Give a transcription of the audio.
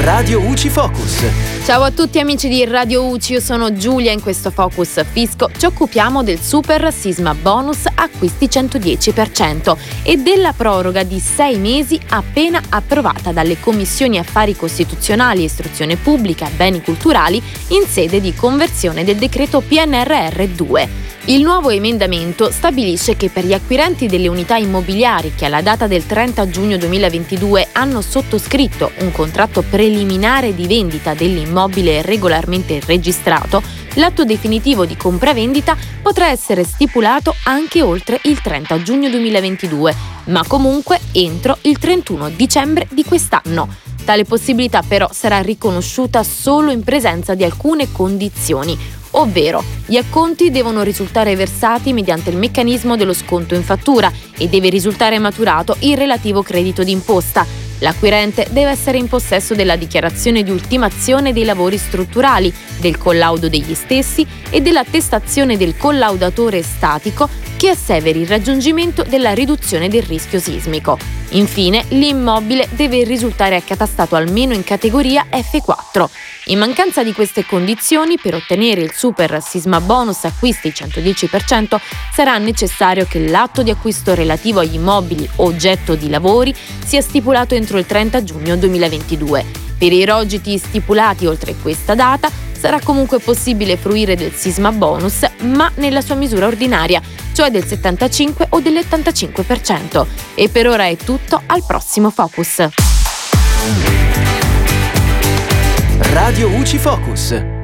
Radio UCI Focus. Ciao a tutti amici di Radio UCI, io sono Giulia in questo Focus Fisco ci occupiamo del super sisma bonus acquisti 110% e della proroga di sei mesi appena approvata dalle commissioni affari costituzionali, istruzione pubblica e beni culturali in sede di conversione del decreto PNRR 2. Il nuovo emendamento stabilisce che per gli acquirenti delle unità immobiliari che alla data del 30 giugno 2022 hanno sottoscritto un contratto preliminare di vendita dell'immobile regolarmente registrato, l'atto definitivo di compravendita potrà essere stipulato anche oltre il 30 giugno 2022, ma comunque entro il 31 dicembre di quest'anno. Tale possibilità però sarà riconosciuta solo in presenza di alcune condizioni, ovvero gli acconti devono risultare versati mediante il meccanismo dello sconto in fattura e deve risultare maturato il relativo credito d'imposta. L'acquirente deve essere in possesso della dichiarazione di ultimazione dei lavori strutturali, del collaudo degli stessi e dell'attestazione del collaudatore statico che asseveri il raggiungimento della riduzione del rischio sismico. Infine, l'immobile deve risultare accatastato almeno in categoria F4. In mancanza di queste condizioni, per ottenere il super sisma bonus acquisti 110%, sarà necessario che l'atto di acquisto relativo agli immobili oggetto di lavori sia stipulato entro il 30 giugno 2022. Per i rogiti stipulati oltre questa data, sarà comunque possibile fruire del sisma bonus, ma nella sua misura ordinaria, cioè del 75 o dell'85%. E per ora è tutto, al prossimo Focus. Radio UCI Focus.